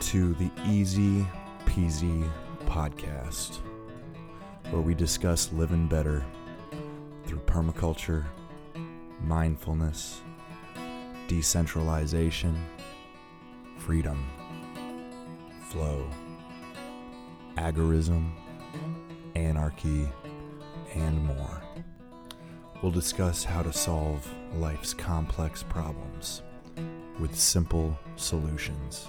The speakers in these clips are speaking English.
to the Easy Peasy podcast, where we discuss living better through permaculture, mindfulness, decentralization, freedom, flow, agorism, anarchy, and more. We'll discuss how to solve life's complex problems with simple solutions.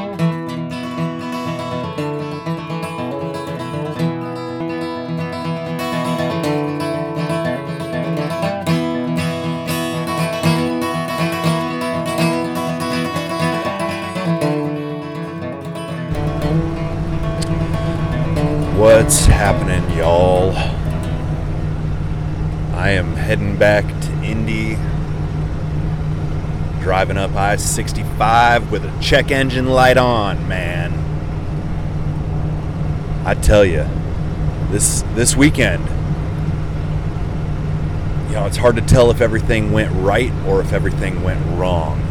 What's happening, y'all? I am heading back to Indy, driving up I 65 with a check engine light on, man. I tell you, this, this weekend, you know, it's hard to tell if everything went right or if everything went wrong.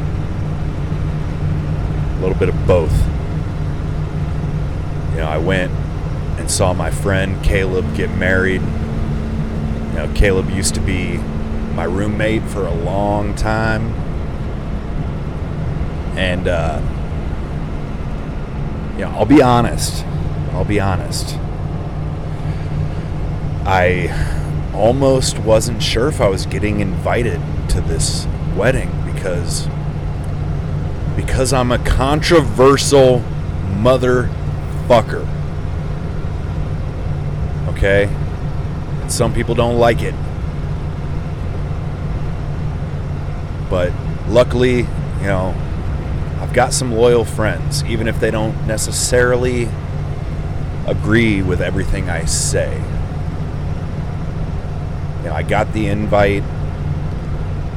A little bit of both. You know, I went and saw my friend Caleb get married. You know, Caleb used to be my roommate for a long time. And, uh, you know, I'll be honest. I'll be honest. I almost wasn't sure if I was getting invited to this wedding because because I'm a controversial motherfucker okay? And some people don't like it. But luckily, you know, I've got some loyal friends, even if they don't necessarily agree with everything I say. You know, I got the invite.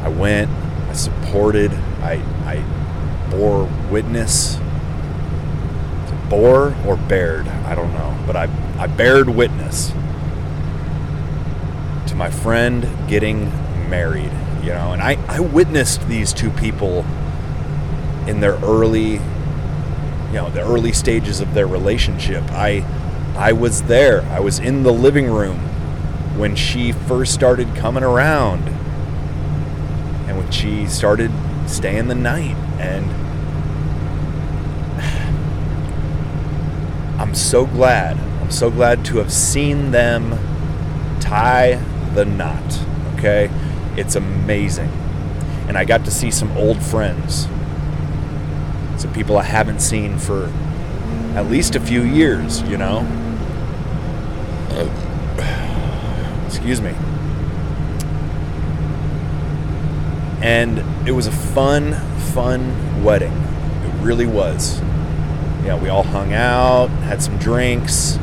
I went. I supported. I I bore witness. Bore or bared? I don't know, but I I bared witness to my friend getting married, you know, and I, I witnessed these two people in their early, you know, the early stages of their relationship. I, I was there. I was in the living room when she first started coming around and when she started staying the night and I'm so glad I'm so glad to have seen them tie the knot. Okay? It's amazing. And I got to see some old friends. Some people I haven't seen for at least a few years, you know? Excuse me. And it was a fun, fun wedding. It really was. Yeah, we all hung out, had some drinks,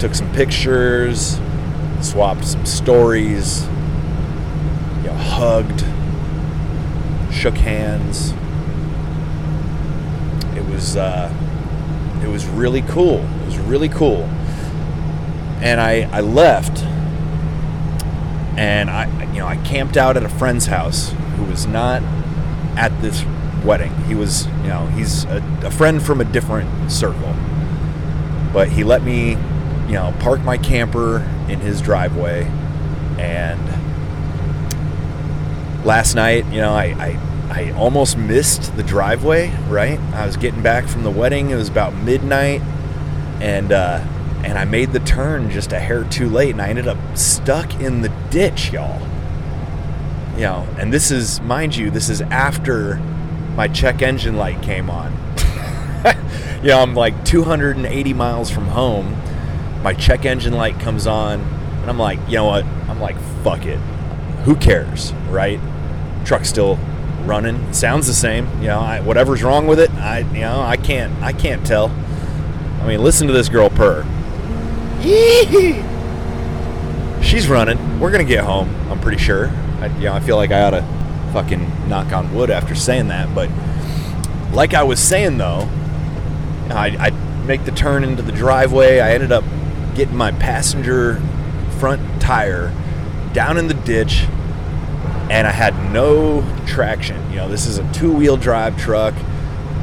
took some pictures, swapped some stories, you know, hugged, shook hands. It was uh, it was really cool. It was really cool. And I, I left and I you know I camped out at a friend's house who was not at this wedding. He was you know he's a, a friend from a different circle, but he let me you know, park my camper in his driveway. And last night, you know, I, I, I almost missed the driveway, right? I was getting back from the wedding. It was about midnight. And, uh, and I made the turn just a hair too late, and I ended up stuck in the ditch, y'all. You know, and this is, mind you, this is after my check engine light came on. you know, I'm like 280 miles from home my check engine light comes on and i'm like you know what? I'm like fuck it. Who cares right? Truck's still running. Sounds the same. You know I, whatever's wrong with it i you know i can't i can't tell. I mean listen to this girl purr. Yee! she's running. We're gonna get home i'm pretty sure. I, you know i feel like i ought to fucking knock on wood after saying that but like I was saying though, I, I make the turn into the driveway. I ended up getting my passenger front tire down in the ditch, and I had no traction. You know, this is a two wheel drive truck.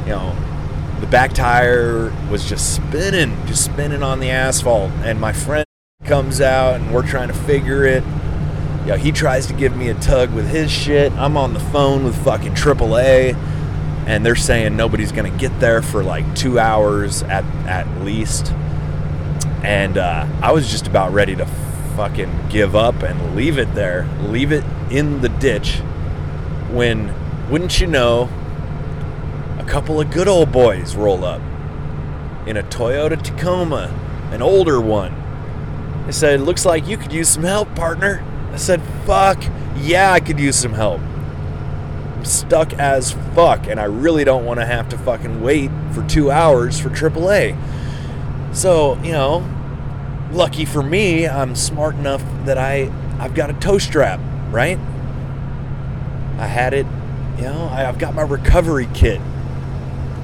You know, the back tire was just spinning, just spinning on the asphalt, and my friend comes out and we're trying to figure it. You know, he tries to give me a tug with his shit. I'm on the phone with fucking AAA and they're saying nobody's gonna get there for like two hours at at least. And uh, I was just about ready to fucking give up and leave it there, leave it in the ditch. When, wouldn't you know, a couple of good old boys roll up in a Toyota Tacoma, an older one. They said, "Looks like you could use some help, partner." I said, "Fuck yeah, I could use some help." I'm stuck as fuck, and I really don't want to have to fucking wait for two hours for AAA. So, you know, lucky for me, I'm smart enough that I I've got a tow strap, right? I had it, you know, I've got my recovery kit.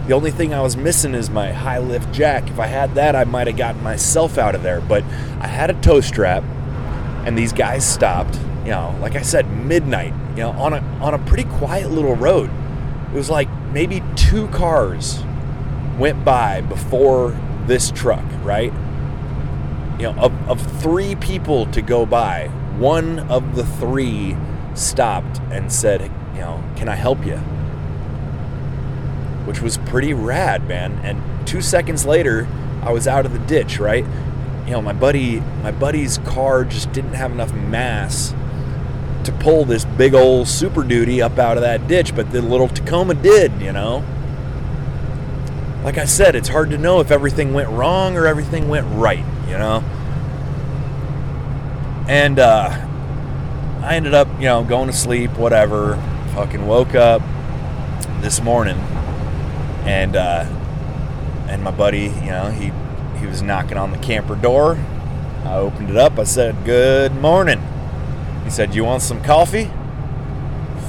The only thing I was missing is my high lift jack. If I had that, I might have gotten myself out of there. But I had a tow strap, and these guys stopped. You know, like I said, midnight you know, on a on a pretty quiet little road. It was like maybe two cars went by before this truck, right? You know, of, of three people to go by, one of the three stopped and said, you know, can I help you? Which was pretty rad, man. And two seconds later, I was out of the ditch, right? You know, my buddy, my buddy's car just didn't have enough mass to pull this big old Super Duty up out of that ditch, but the little Tacoma did, you know. Like I said, it's hard to know if everything went wrong or everything went right, you know. And uh, I ended up, you know, going to sleep, whatever. Fucking woke up this morning, and uh, and my buddy, you know, he he was knocking on the camper door. I opened it up. I said, "Good morning." He said, You want some coffee?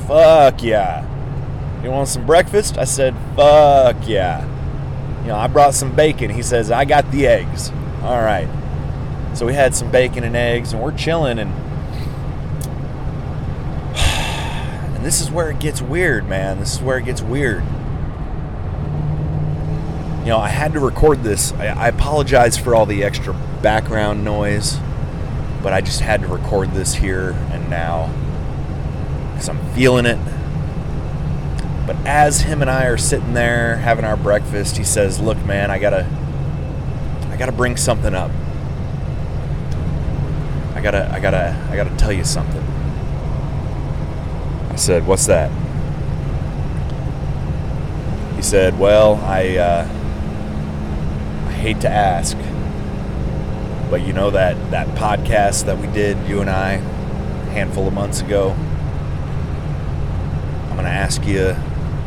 Fuck yeah. You want some breakfast? I said, Fuck yeah. You know, I brought some bacon. He says, I got the eggs. All right. So we had some bacon and eggs, and we're chilling, and and this is where it gets weird, man. This is where it gets weird. You know, I had to record this. I, I apologize for all the extra background noise but I just had to record this here and now because I'm feeling it. But as him and I are sitting there having our breakfast, he says, "Look, man, I gotta, I gotta bring something up. I gotta, I gotta, I gotta tell you something." I said, "What's that?" He said, "Well, I, uh, I hate to ask." But you know that that podcast that we did, you and I, a handful of months ago. I'm going to ask you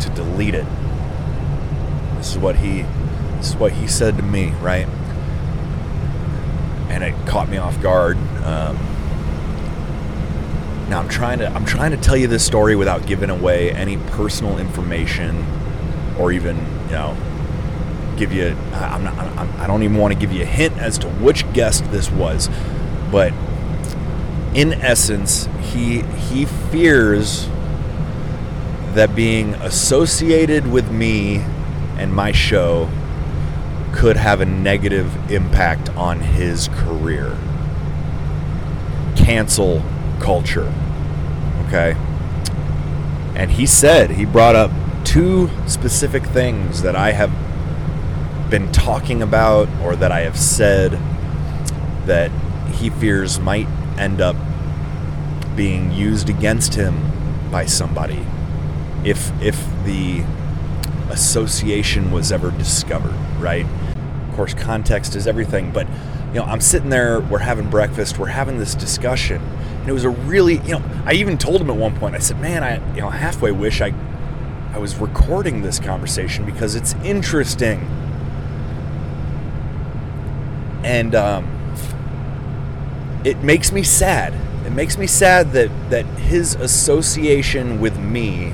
to delete it. This is what he this is what he said to me, right? And it caught me off guard. Um, now I'm trying to I'm trying to tell you this story without giving away any personal information or even you know give you. I'm not. I'm, I don't even want to give you a hint as to which guest this was, but in essence, he he fears that being associated with me and my show could have a negative impact on his career. Cancel culture. Okay? And he said, he brought up two specific things that I have been talking about or that I have said that he fears might end up being used against him by somebody if if the association was ever discovered, right? Of course, context is everything, but you know, I'm sitting there, we're having breakfast, we're having this discussion, and it was a really, you know, I even told him at one point, I said, "Man, I, you know, halfway wish I I was recording this conversation because it's interesting." and um, it makes me sad. It makes me sad that that his association with me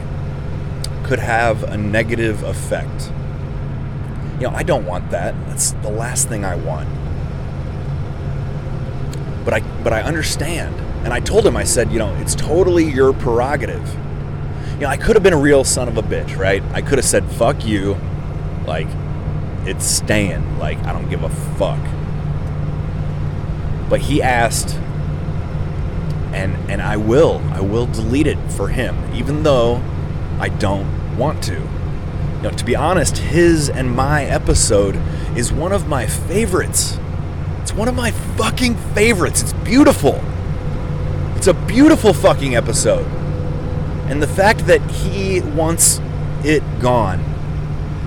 could have a negative effect. You know, I don't want that. That's the last thing I want. But I but I understand. And I told him I said, you know, it's totally your prerogative. You know, I could have been a real son of a bitch, right? I could have said, "Fuck you." Like it's staying. Like I don't give a fuck. But he asked and and I will. I will delete it for him even though I don't want to. You know, to be honest, his and my episode is one of my favorites. It's one of my fucking favorites. It's beautiful. It's a beautiful fucking episode. And the fact that he wants it gone.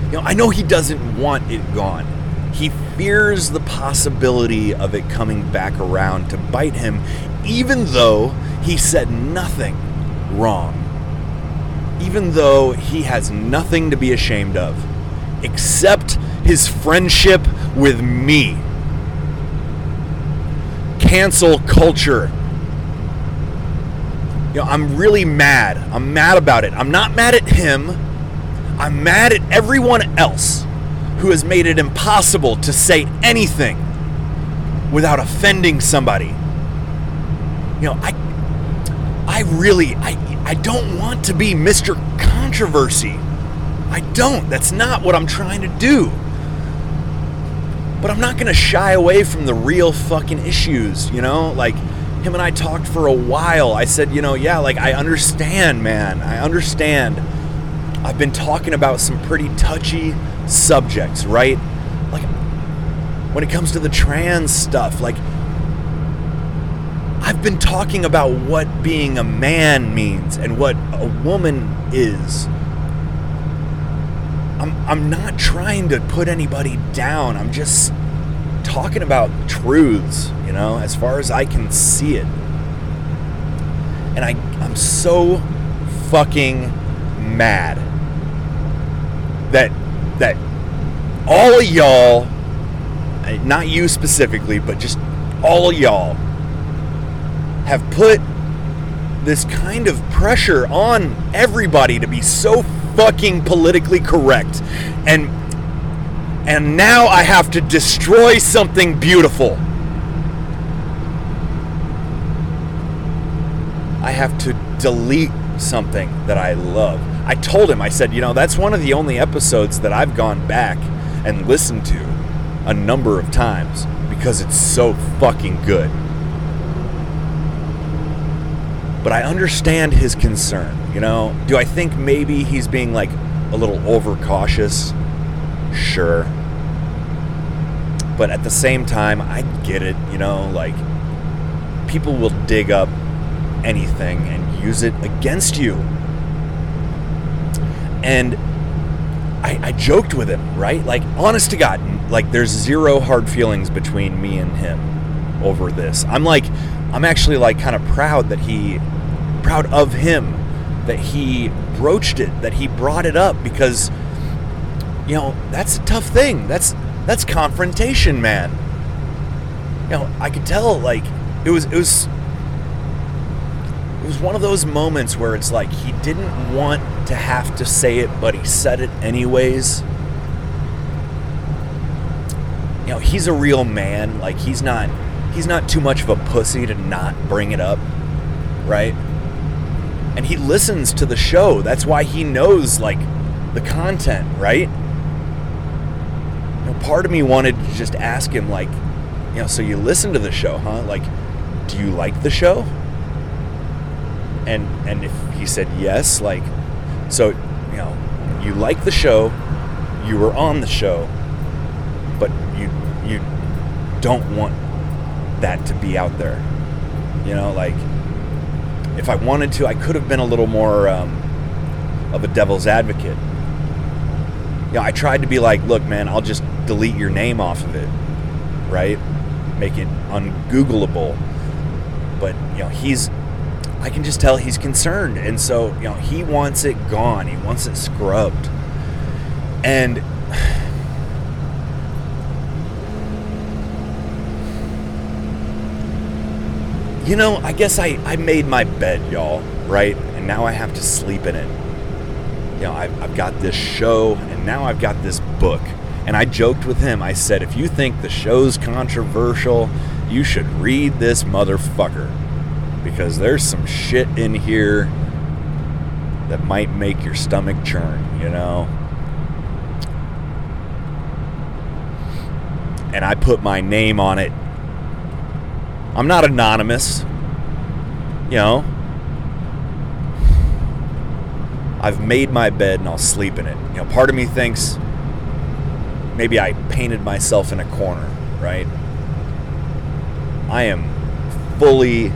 You know, I know he doesn't want it gone. He fears the possibility of it coming back around to bite him, even though he said nothing wrong even though he has nothing to be ashamed of except his friendship with me. Cancel culture. You know, I'm really mad. I'm mad about it. I'm not mad at him. I'm mad at everyone else who has made it impossible to say anything without offending somebody. You know, I I really I I don't want to be Mr. Controversy. I don't. That's not what I'm trying to do. But I'm not going to shy away from the real fucking issues, you know? Like, him and I talked for a while. I said, you know, yeah, like, I understand, man. I understand. I've been talking about some pretty touchy subjects, right? Like, when it comes to the trans stuff, like, I've been talking about what being a man means and what a woman is. I'm, I'm not trying to put anybody down. I'm just talking about truths, you know, as far as I can see it. And I, I'm so fucking mad that that all of y'all, not you specifically, but just all of y'all have put this kind of pressure on everybody to be so fucking politically correct. And and now I have to destroy something beautiful. I have to delete something that I love. I told him, I said, you know, that's one of the only episodes that I've gone back and listened to a number of times because it's so fucking good. But I understand his concern, you know? Do I think maybe he's being like a little overcautious? Sure. But at the same time, I get it, you know, like people will dig up anything and use it against you. And I, I, joked with him, right? Like, honest to God, like, there's zero hard feelings between me and him over this. I'm like, I'm actually like kind of proud that he, proud of him that he broached it, that he brought it up because, you know, that's a tough thing. That's that's confrontation, man. You know, I could tell like it was it was it was one of those moments where it's like he didn't want to have to say it, but he said it anyways. You know, he's a real man. Like he's not he's not too much of a pussy to not bring it up, right? And he listens to the show. That's why he knows like the content, right? You know, part of me wanted to just ask him like, you know, so you listen to the show, huh? Like, do you like the show? And and if he said yes, like, so you know, you like the show, you were on the show, but you you don't want that to be out there. You know, like if I wanted to, I could have been a little more um, of a devil's advocate. You know, I tried to be like, look, man, I'll just delete your name off of it, right? Make it ungoogleable. But you know, he's I can just tell he's concerned, and so you know, he wants it gone. He wants it scrubbed, and you know, I guess I, I made my bed, y'all, right? And now I have to sleep in it. you know, I've, I've got this show and now I've got this book. And I joked with him. I said, if you think the show's controversial, you should read this motherfucker. Because there's some shit in here that might make your stomach churn, you know? And I put my name on it. I'm not anonymous, you know? I've made my bed and I'll sleep in it. You know, part of me thinks maybe I painted myself in a corner, right? I am fully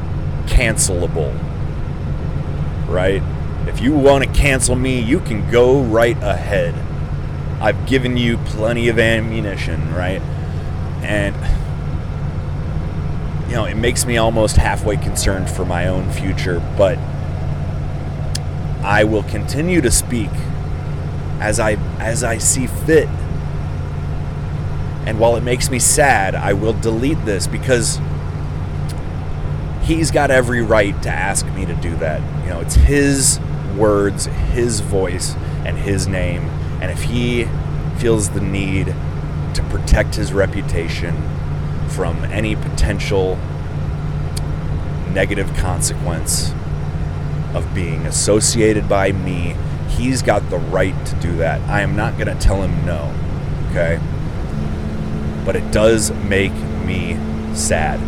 cancelable, right? If you want to cancel me, you can go right ahead. I've given you plenty of ammunition, right? And, you know, it makes me almost halfway concerned for my own future, but I will continue to speak as I as I see fit. And while it makes me sad, I will delete this because he's got every right to ask me to do that. You know, it's his words, his voice, and his name. And if he feels the need to protect his reputation from any potential negative consequence of being associated by me, he's got the right to do that. I am not going to tell him no, okay? But it does make me sad.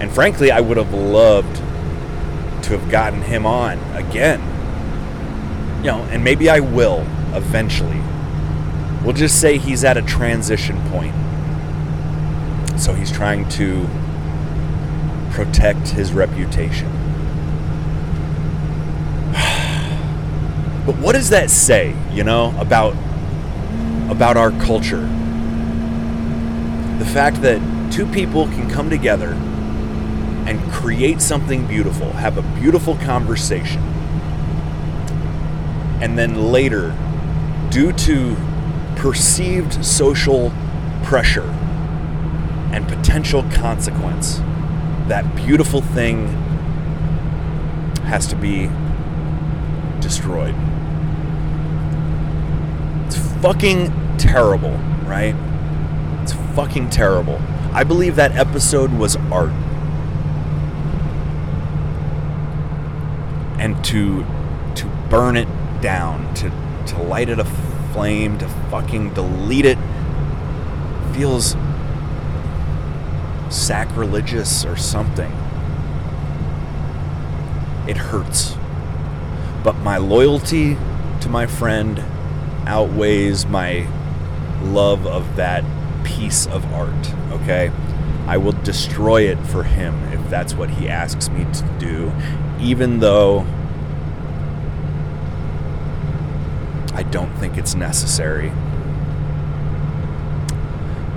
And frankly, I would have loved to have gotten him on again. You know, and maybe I will eventually. We'll just say he's at a transition point. So he's trying to protect his reputation. But what does that say, you know, about about our culture? The fact that two people can come together and create something beautiful, have a beautiful conversation. And then later, due to perceived social pressure and potential consequence, that beautiful thing has to be destroyed. It's fucking terrible, right? It's fucking terrible. I believe that episode was art. And to to burn it down, to to light it a flame, to fucking delete it feels sacrilegious or something. It hurts. But my loyalty to my friend outweighs my love of that piece of art, okay? I will destroy it for him if that's what he asks me to do, even though I don't think it's necessary.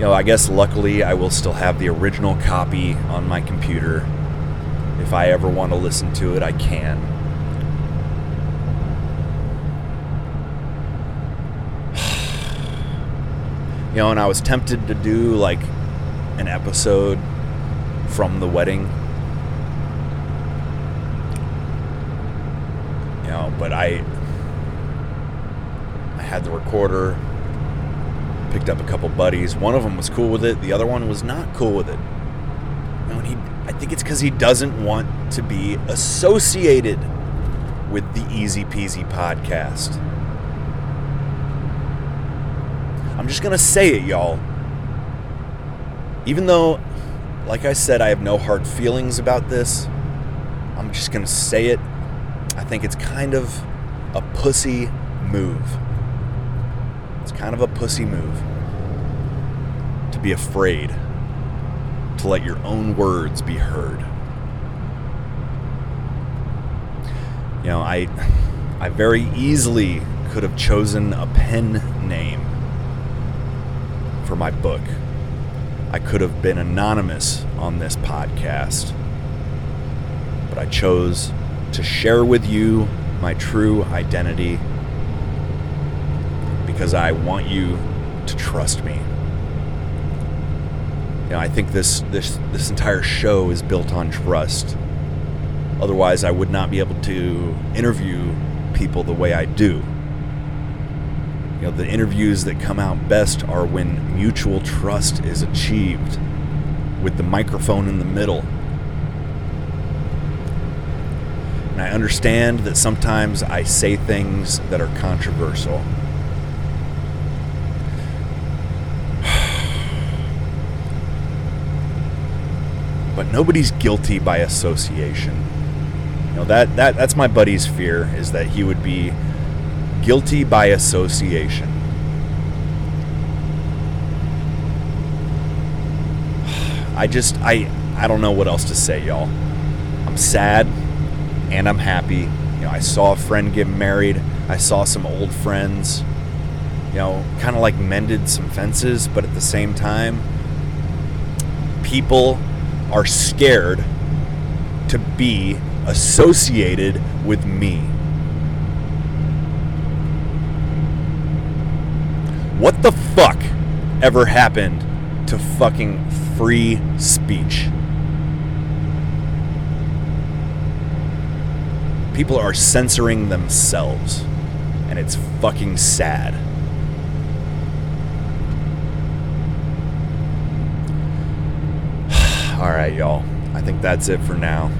You know, I guess luckily I will still have the original copy on my computer. If I ever want to listen to it, I can. you know, and I was tempted to do like an episode from the wedding. You know, but I I had the recorder, picked up a couple buddies. One of them was cool with it, the other one was not cool with it. He I think it's cuz he doesn't want to be associated with the Easy Peasy podcast. I'm just to say it, y'all. Even though, like I said, I have no hard feelings about this, I'm just to say it. I think it's kind of a pussy move. It's kind of a pussy move to be afraid to let your own words be heard. You know, I I very easily could have chosen a pen name for my book. I could have been anonymous on this podcast, but I chose to share with you my true identity because I want you to trust me. You know, I think this this this entire show is built on trust. Otherwise, I would not be able to interview people the way I do. You know, the interviews that come out best are when mutual trust is achieved with the microphone in the middle. And I understand that sometimes I say things that are controversial. But nobody's guilty by association. You know, that, that that's my buddy's fear is that he would be guilty by association. I just I I don't know what else to say, y'all. I'm sad and I'm happy. You know, I saw a friend get married. I saw some old friends, you know, kind of like mended some fences, but at the same time, people are scared to be associated with me. What the fuck ever happened to fucking free speech? People are censoring themselves, and it's fucking sad. All right, y'all. I think that's it for now.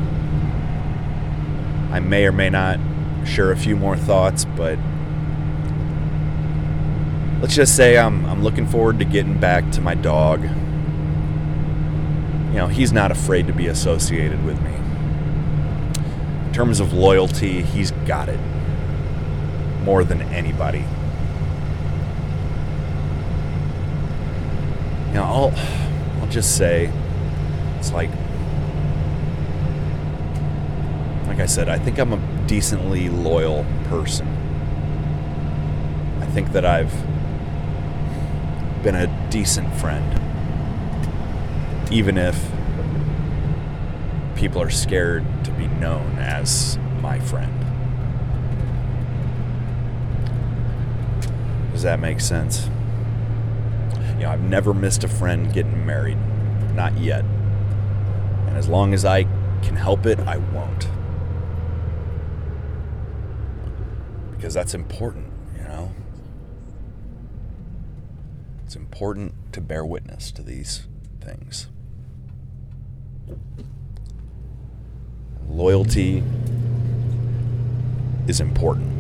I may or may not share a few more thoughts, but let's just say I'm, I'm looking forward to getting back to my dog. You know, he's not afraid to be associated with me. In terms of loyalty, he's got it more than anybody. You know, I'll, I'll just say it's like like I said, I think I'm a decently loyal person. I think that I've been a decent friend. Even if people are scared to be known as my friend. Does that make sense? You know, I've never missed a friend getting married. Not yet. And as long as I can help it, I won't. because that's important, you know? It's important to bear witness to these things. Loyalty is important.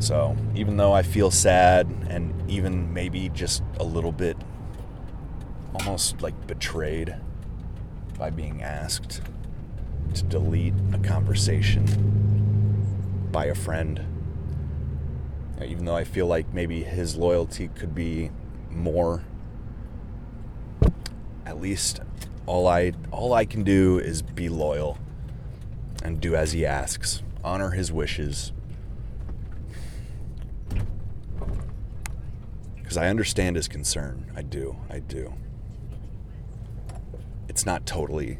So, even though I feel sad and even maybe just a little bit almost like betrayed by being asked to delete a conversation by a friend. Even though I feel like maybe his loyalty could be more, at least all I all I can do is be loyal and do as he asks, honor his wishes. Because I understand his concern. I do. I do. It's not totally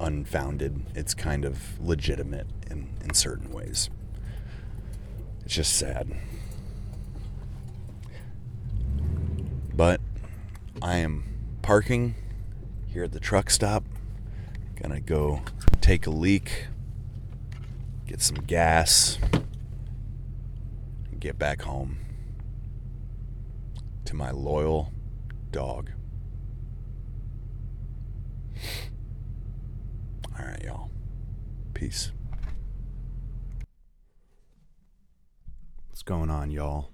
unfounded. It's kind of legitimate in, in certain ways. It's just sad. But I am parking here at the truck stop. Gonna go take a leak, get some gas, and get back home to my loyal dog. All right, y'all. Peace. What's going on, y'all?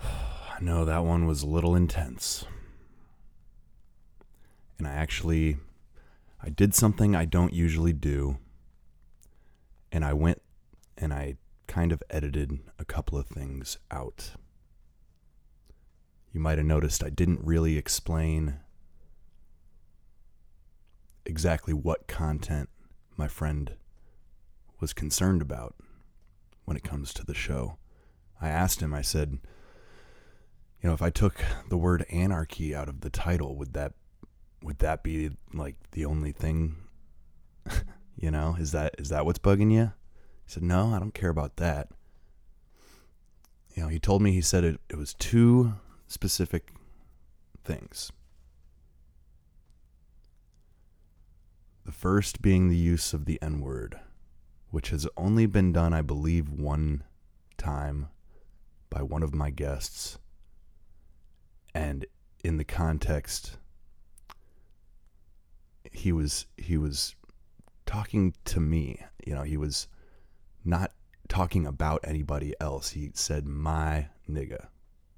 I know that one was a little intense. And I actually I did something I don't usually do. And I went and I kind of edited a couple of things out. You might have noticed I didn't really explain exactly what content my friend was concerned about when it comes to the show. I asked him, I said, you know, if I took the word anarchy out of the title, would that would that be like the only thing you know, is that is that what's bugging you? He said, "No, I don't care about that." You know, he told me he said it it was two specific things. The first being the use of the N word, which has only been done, I believe, one time by one of my guests. And in the context, he was he was talking to me. You know, he was not talking about anybody else. He said my nigga,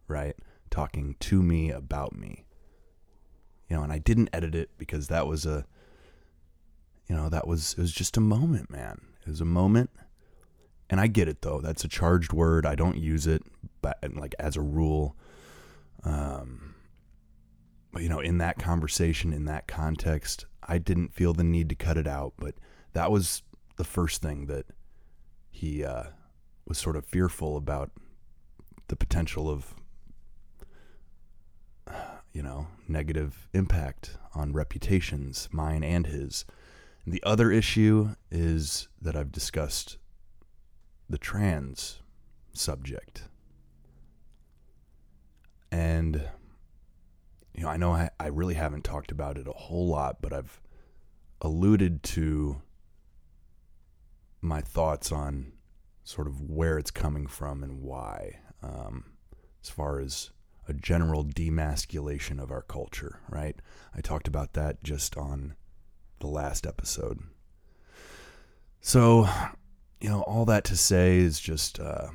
right? Talking to me about me. You know, and I didn't edit it because that was a you know, that was it was just a moment, man. It was a moment. And I get it though. That's a charged word. I don't use it but like as a rule. Um but you know, in that conversation, in that context, I didn't feel the need to cut it out, but that was the first thing that he uh, was sort of fearful about the potential of you know negative impact on reputations mine and his the other issue is that i've discussed the trans subject and you know i know I, I really haven't talked about it a whole lot but i've alluded to my thoughts on sort of where it's coming from and why, um, as far as a general demasculation of our culture, right? I talked about that just on the last episode. So, you know, all that to say is just, uh,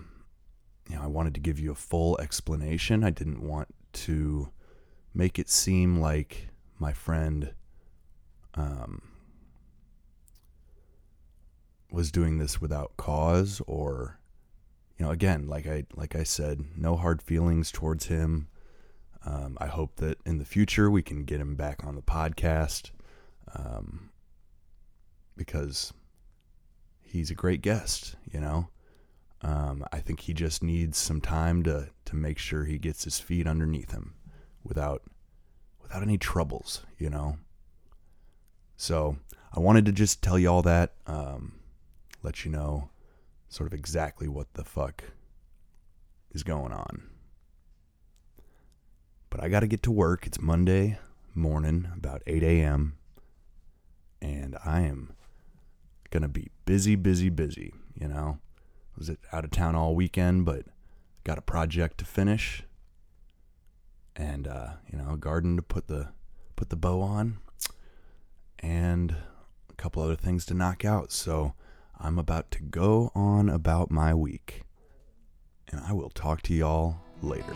you know, I wanted to give you a full explanation. I didn't want to make it seem like my friend um, was doing this without cause or you know again like i like i said no hard feelings towards him um, i hope that in the future we can get him back on the podcast um, because he's a great guest you know um, i think he just needs some time to to make sure he gets his feet underneath him without without any troubles you know so i wanted to just tell you all that um, let you know sort of exactly what the fuck is going on. But I got to get to work. It's Monday morning, about 8 a.m. And I am to be busy, busy, busy. You know, I was out of town all weekend, but got a project to finish and uh, you know a garden to put the put the bow on and a couple other things to knock out so I'm about to go on about my week. And I will talk to y'all later.